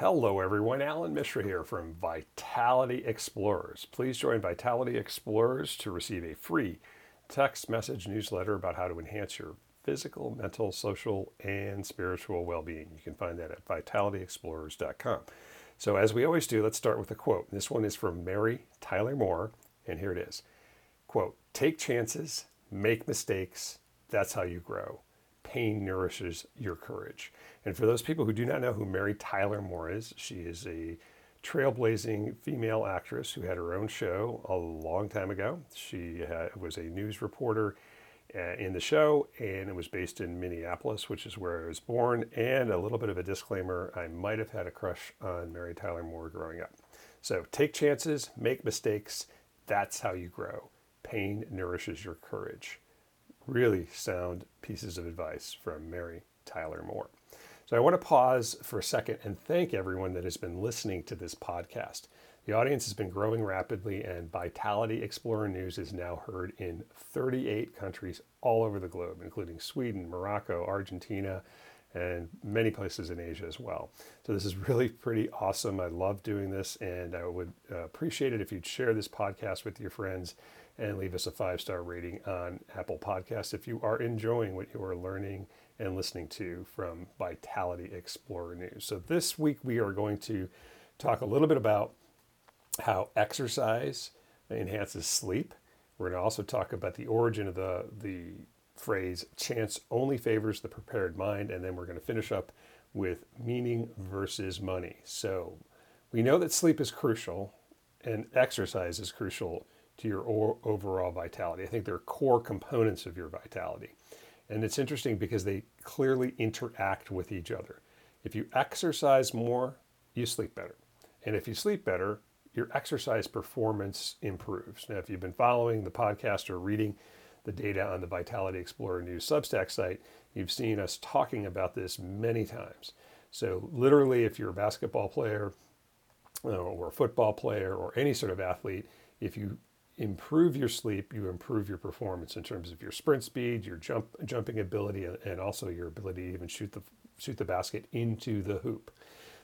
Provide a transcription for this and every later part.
Hello, everyone. Allan Mishra here from Vitality Explorers. Please join Vitality Explorers to receive a free text message newsletter about how to enhance your physical, mental, social, and spiritual well being. You can find that at vitalityexplorers.com. So, as we always do, let's start with a quote. This one is from Mary Tyler Moore, and here it is Quote, Take chances, make mistakes, that's how you grow pain nourishes your courage. And for those people who do not know who Mary Tyler Moore is, she is a trailblazing female actress who had her own show a long time ago. She was a news reporter uh, in the show, and it was based in Minneapolis, which is where I was born. And a little bit of a disclaimer I might have had a crush on Mary Tyler Moore growing up. So take chances, make mistakes. That's how you grow. Pain nourishes your courage really sound pieces of advice from Mary Tyler Moore. So I want to pause for a second and thank everyone that has been listening to this podcast. The audience has been growing rapidly, and Vitality Explorer News is now heard in 38 countries all over the globe, including Sweden, Morocco, Argentina, and many places in Asia as well. So this is really pretty awesome. I love doing this, and I would uh, appreciate it if you'd share this podcast with your friends and leave us a five star rating on Apple Podcasts if you are enjoying what you are learning and listening to from Vitality Explorer News. So, this week we are going to talk a little bit about how exercise enhances sleep. We're going to also talk about the origin of the, the phrase chance only favors the prepared mind, and then we're going to finish up with meaning versus money. So, we know that sleep is crucial and exercise is crucial to your overall vitality. I think they're core components of your vitality. And it's interesting because they clearly interact with each other. If you exercise more, you sleep better. And if you sleep better, your exercise performance improves. Now, if you've been following the podcast or reading the data on the Vitality Explorer News Substack site, you've seen us talking about this many times. So, literally, if you're a basketball player uh, or a football player or any sort of athlete, if you improve your sleep, you improve your performance in terms of your sprint speed, your jump jumping ability, and also your ability to even shoot the shoot the basket into the hoop.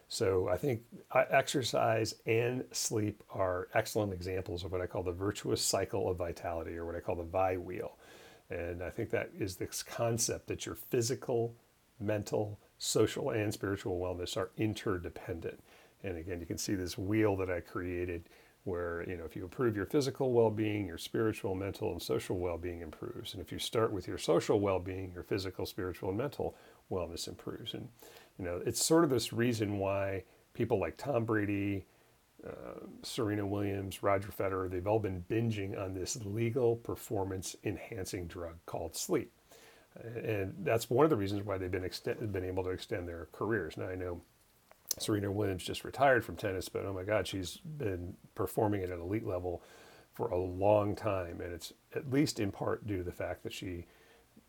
So I think uh, exercise and sleep are excellent examples of what I call the virtuous cycle of vitality, or what I call the Vi wheel. And I think that is this concept that your physical, mental, social, and spiritual wellness are interdependent. And again, you can see this wheel that I created where you know if you improve your physical well-being your spiritual mental and social well-being improves and if you start with your social well-being your physical spiritual and mental wellness improves and you know it's sort of this reason why people like tom brady uh, serena williams roger federer they've all been binging on this legal performance enhancing drug called sleep and that's one of the reasons why they've been, extend, been able to extend their careers now i know Serena Williams just retired from tennis, but oh my God, she's been performing at an elite level for a long time. And it's at least in part due to the fact that she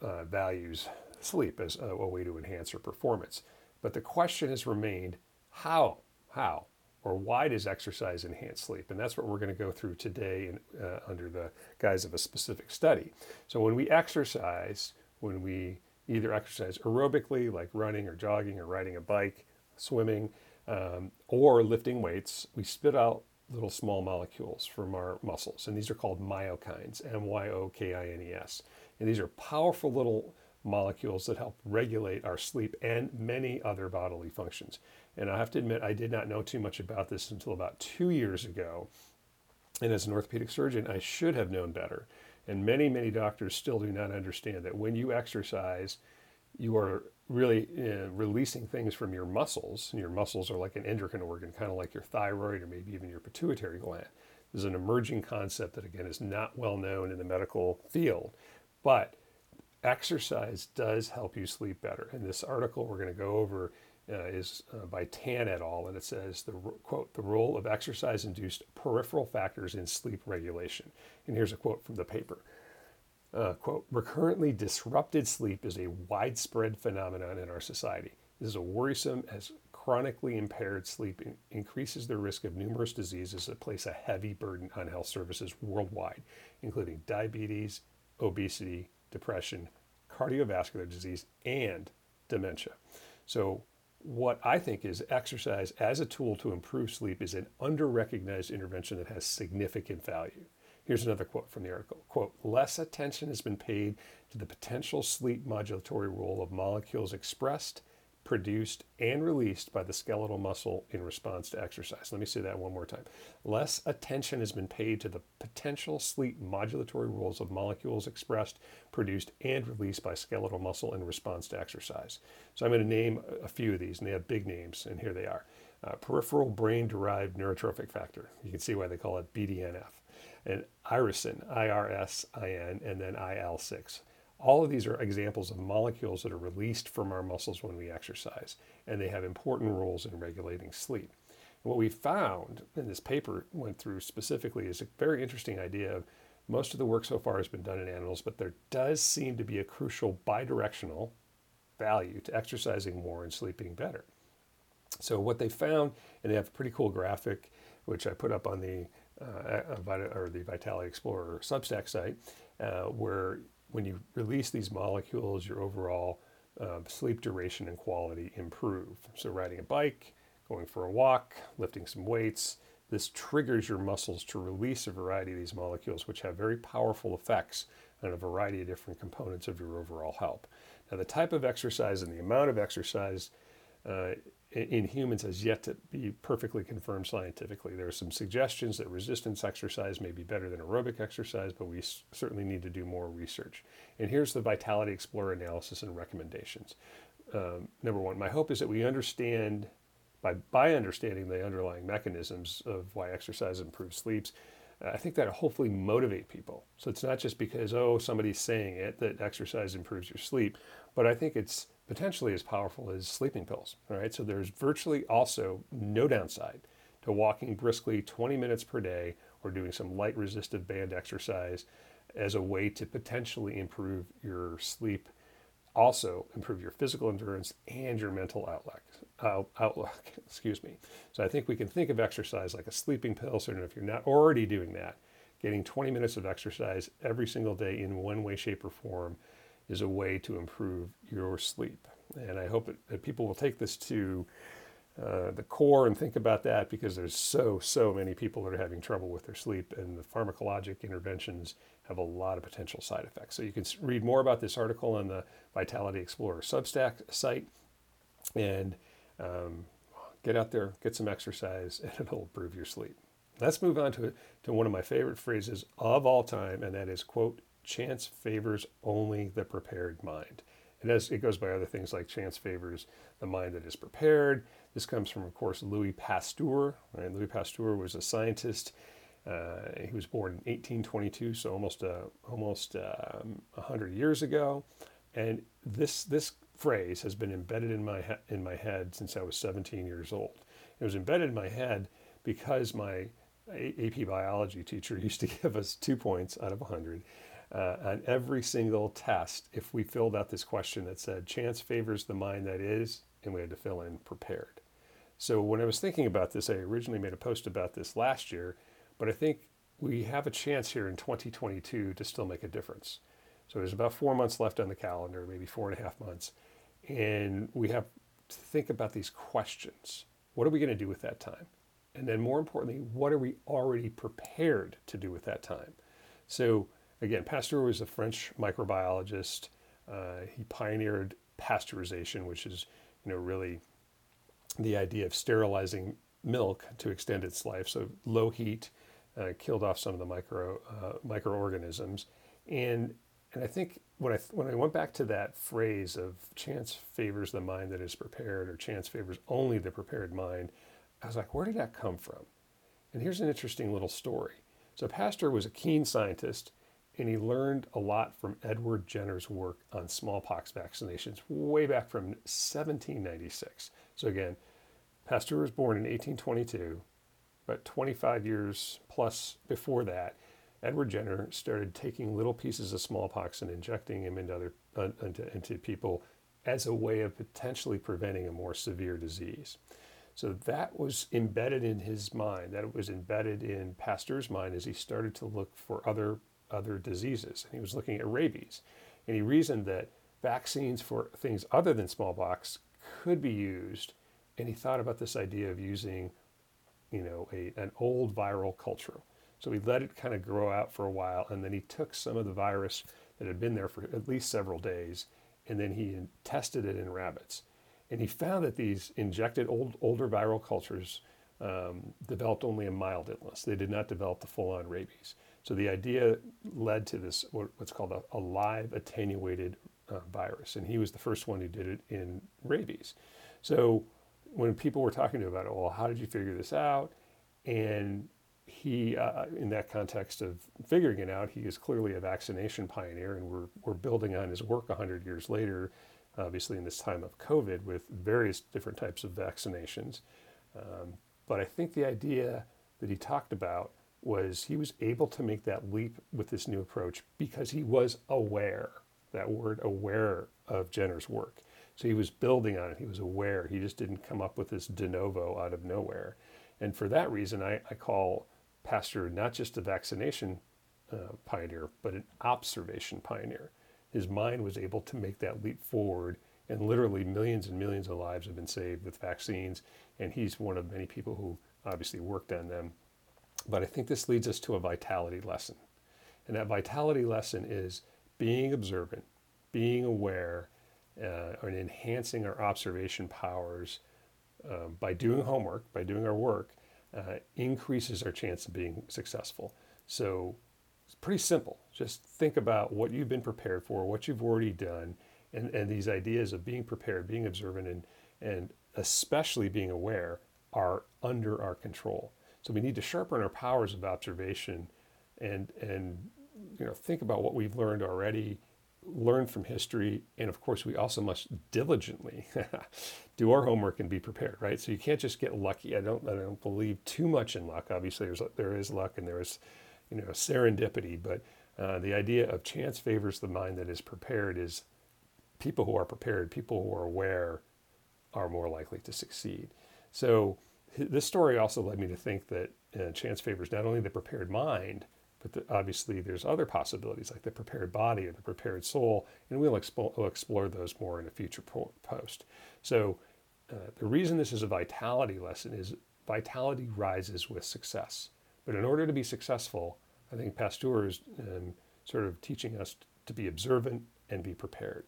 uh, values sleep as a, a way to enhance her performance. But the question has remained how? How? Or why does exercise enhance sleep? And that's what we're going to go through today in, uh, under the guise of a specific study. So when we exercise, when we either exercise aerobically, like running or jogging or riding a bike, swimming, um, or lifting weights, we spit out little small molecules from our muscles, and these are called myokines, M Y O K I N E S. And these are powerful little molecules that help regulate our sleep and many other bodily functions. And I have to admit, I did not know too much about this until about two years ago. And as an orthopedic surgeon, I should have known better. And many, many doctors still do not understand that when you exercise, you are really uh, releasing things from your muscles. And Your muscles are like an endocrine organ, kind of like your thyroid or maybe even your pituitary gland. This is an emerging concept that, again, is not well known in the medical field, but exercise does help you sleep better. And this article we're going to go over uh, is uh, by Tan et al., and it says the quote the role of exercise-induced peripheral factors in sleep regulation. And here's a quote from the paper. Uh, quote, recurrently disrupted sleep is a widespread phenomenon in our society. This is a worrisome as chronically impaired sleep in- increases the risk of numerous diseases that place a heavy burden on health services worldwide, including diabetes, obesity, depression, cardiovascular disease, and dementia. So, what I think is exercise as a tool to improve sleep is an under-recognized intervention that has significant value. Here's another quote from the article. Quote, less attention has been paid to the potential sleep modulatory role of molecules expressed produced and released by the skeletal muscle in response to exercise. Let me say that one more time. Less attention has been paid to the potential sleep modulatory roles of molecules expressed, produced, and released by skeletal muscle in response to exercise. So I'm going to name a few of these, and they have big names, and here they are. Uh, peripheral brain derived neurotrophic factor. You can see why they call it BDNF. And irisin, I R S I N, and then IL 6. All of these are examples of molecules that are released from our muscles when we exercise, and they have important roles in regulating sleep. And what we found, and this paper went through specifically, is a very interesting idea of most of the work so far has been done in animals, but there does seem to be a crucial bidirectional value to exercising more and sleeping better. So what they found, and they have a pretty cool graphic, which I put up on the uh, or the Vitality Explorer Substack site, uh, where when you release these molecules, your overall uh, sleep duration and quality improve. So, riding a bike, going for a walk, lifting some weights, this triggers your muscles to release a variety of these molecules, which have very powerful effects on a variety of different components of your overall health. Now, the type of exercise and the amount of exercise uh, in humans has yet to be perfectly confirmed scientifically. There are some suggestions that resistance exercise may be better than aerobic exercise, but we certainly need to do more research. And here's the Vitality Explorer analysis and recommendations. Um, number one, my hope is that we understand, by, by understanding the underlying mechanisms of why exercise improves sleeps, I think that'll hopefully motivate people. So it's not just because, oh, somebody's saying it that exercise improves your sleep, but I think it's potentially as powerful as sleeping pills. All right, so there's virtually also no downside to walking briskly 20 minutes per day or doing some light resistive band exercise as a way to potentially improve your sleep, also improve your physical endurance and your mental outlook. outlook, excuse me. So I think we can think of exercise like a sleeping pill. So if you're not already doing that, getting 20 minutes of exercise every single day in one way, shape, or form is a way to improve your sleep. And I hope that, that people will take this to uh, the core and think about that because there's so, so many people that are having trouble with their sleep, and the pharmacologic interventions have a lot of potential side effects. So you can read more about this article on the Vitality Explorer Substack site and um, get out there, get some exercise, and it'll improve your sleep. Let's move on to, to one of my favorite phrases of all time, and that is, quote, chance favors only the prepared mind. It, has, it goes by other things like chance favors the mind that is prepared. This comes from, of course, Louis Pasteur. Right? Louis Pasteur was a scientist. Uh, he was born in 1822, so almost uh, almost um, 100 years ago. And this this phrase has been embedded in my he- in my head since I was 17 years old. It was embedded in my head because my AP biology teacher used to give us two points out of 100 uh, on every single test if we filled out this question that said chance favors the mind that is, and we had to fill in prepared. So when I was thinking about this, I originally made a post about this last year, but I think we have a chance here in 2022 to still make a difference. So there's about four months left on the calendar, maybe four and a half months, and we have to think about these questions. What are we going to do with that time? And then more importantly, what are we already prepared to do with that time? So Again, Pasteur was a French microbiologist. Uh, he pioneered pasteurization, which is, you know, really the idea of sterilizing milk to extend its life. So low heat uh, killed off some of the micro uh, microorganisms, and and I think when I when I went back to that phrase of chance favors the mind that is prepared, or chance favors only the prepared mind, I was like, where did that come from? And here's an interesting little story. So Pasteur was a keen scientist and he learned a lot from Edward Jenner's work on smallpox vaccinations way back from 1796. So again, Pasteur was born in 1822, but 25 years plus before that, Edward Jenner started taking little pieces of smallpox and injecting them into other uh, into, into people as a way of potentially preventing a more severe disease. So that was embedded in his mind. That was embedded in Pasteur's mind as he started to look for other other diseases. And he was looking at rabies. And he reasoned that vaccines for things other than smallpox could be used and he thought about this idea of using, you know, a, an old viral culture. So he let it kind of grow out for a while, and then he took some of the virus that had been there for at least several days, and then he tested it in rabbits. And he found that these injected old, older viral cultures um, developed only a mild illness. They did not develop the full on rabies. So the idea led to this, what's called a, a live attenuated uh, virus. And he was the first one who did it in rabies. So when people were talking to him about it, well, how did you figure this out? And he, uh, in that context of figuring it out, he is clearly a vaccination pioneer, and we're, we're building on his work 100 years later, obviously in this time of COVID with various different types of vaccinations. Um, but I think the idea that he talked about was he was able to make that leap with this new approach because he was aware, that word aware of Jenner's work. So he was building on it. He was aware. He just didn't come up with this de novo out of nowhere. And for that reason, I, I call Pasteur not just a vaccination uh, pioneer, but an observation pioneer. His mind was able to make that leap forward, and literally millions and millions of lives have been saved with vaccines. And he's one of many people who obviously worked on them. But I think this leads us to a vitality lesson. And that vitality lesson is being observant, being aware, uh, and enhancing our observation powers uh, by doing homework, by doing our work, uh, increases our chance of being successful. So it's pretty simple. Just think about what you've been prepared for, what you've already done, and, and these ideas of being prepared, being observant, and, and especially being aware are under our control. So we need to sharpen our powers of observation and, and you know, think about what we've learned already learn from history, and of course, we also must diligently do our homework and be prepared, right? So you can't just get lucky. I don't, I don't believe too much in luck. Obviously, there's there is luck and there is, you know, serendipity, but uh, the idea of chance favors the mind that is prepared is people who are prepared, people who are aware, are more likely to succeed. So this story also led me to think that uh, chance favors not only the prepared mind but the, obviously, there's other possibilities like the prepared body or the prepared soul, and we'll, expo- we'll explore those more in a future po- post. So, uh, the reason this is a vitality lesson is vitality rises with success. But in order to be successful, I think Pasteur is um, sort of teaching us to be observant and be prepared.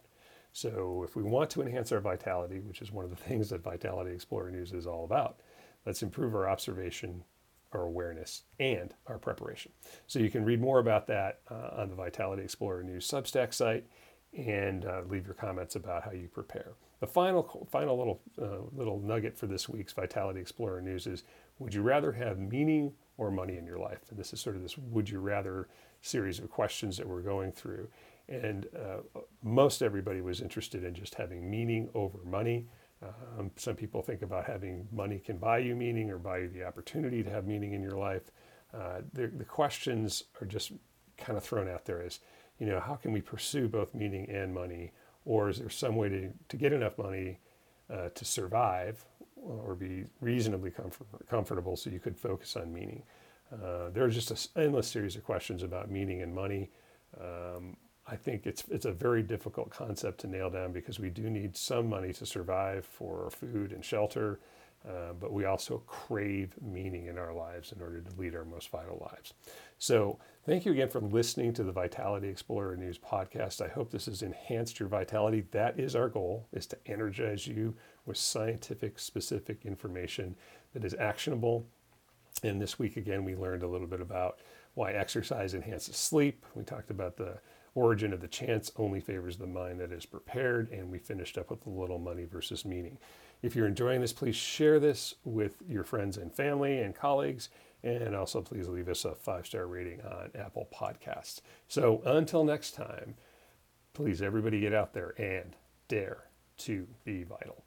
So, if we want to enhance our vitality, which is one of the things that Vitality Explorer News is all about, let's improve our observation our awareness and our preparation. So you can read more about that uh, on the Vitality Explorer News Substack site and uh, leave your comments about how you prepare. The final, final little, uh, little nugget for this week's Vitality Explorer News is Would you rather have meaning or money in your life? And this is sort of this would you rather series of questions that we're going through. And uh, most everybody was interested in just having meaning over money. Um, some people think about having money can buy you meaning or buy you the opportunity to have meaning in your life. Uh, the, questions are just kind of thrown out there as, you know, how can we pursue both meaning and money? Or is there some way to, to get enough money uh, to survive or be reasonably comfort, comfortable so you could focus on meaning? Uh, there's just an endless series of questions about meaning and money. Um, I think it's it's a very difficult concept to nail down because we do need some money to survive for food and shelter, uh, but we also crave meaning in our lives in order to lead our most vital lives. So, thank you again for listening to the Vitality Explorer News podcast. I hope this has enhanced your vitality. That is our goal: is to energize you with scientific, specific information that is actionable. And this week again, we learned a little bit about why exercise enhances sleep. We talked about the origin of the chance only favors the mind that is prepared. And we finished up with a little money versus meaning. If you're enjoying this, please share this with your friends and family and colleagues. And also, please leave us a five star rating on Apple Podcasts. So, until next time, please, everybody get out there and dare to be vital.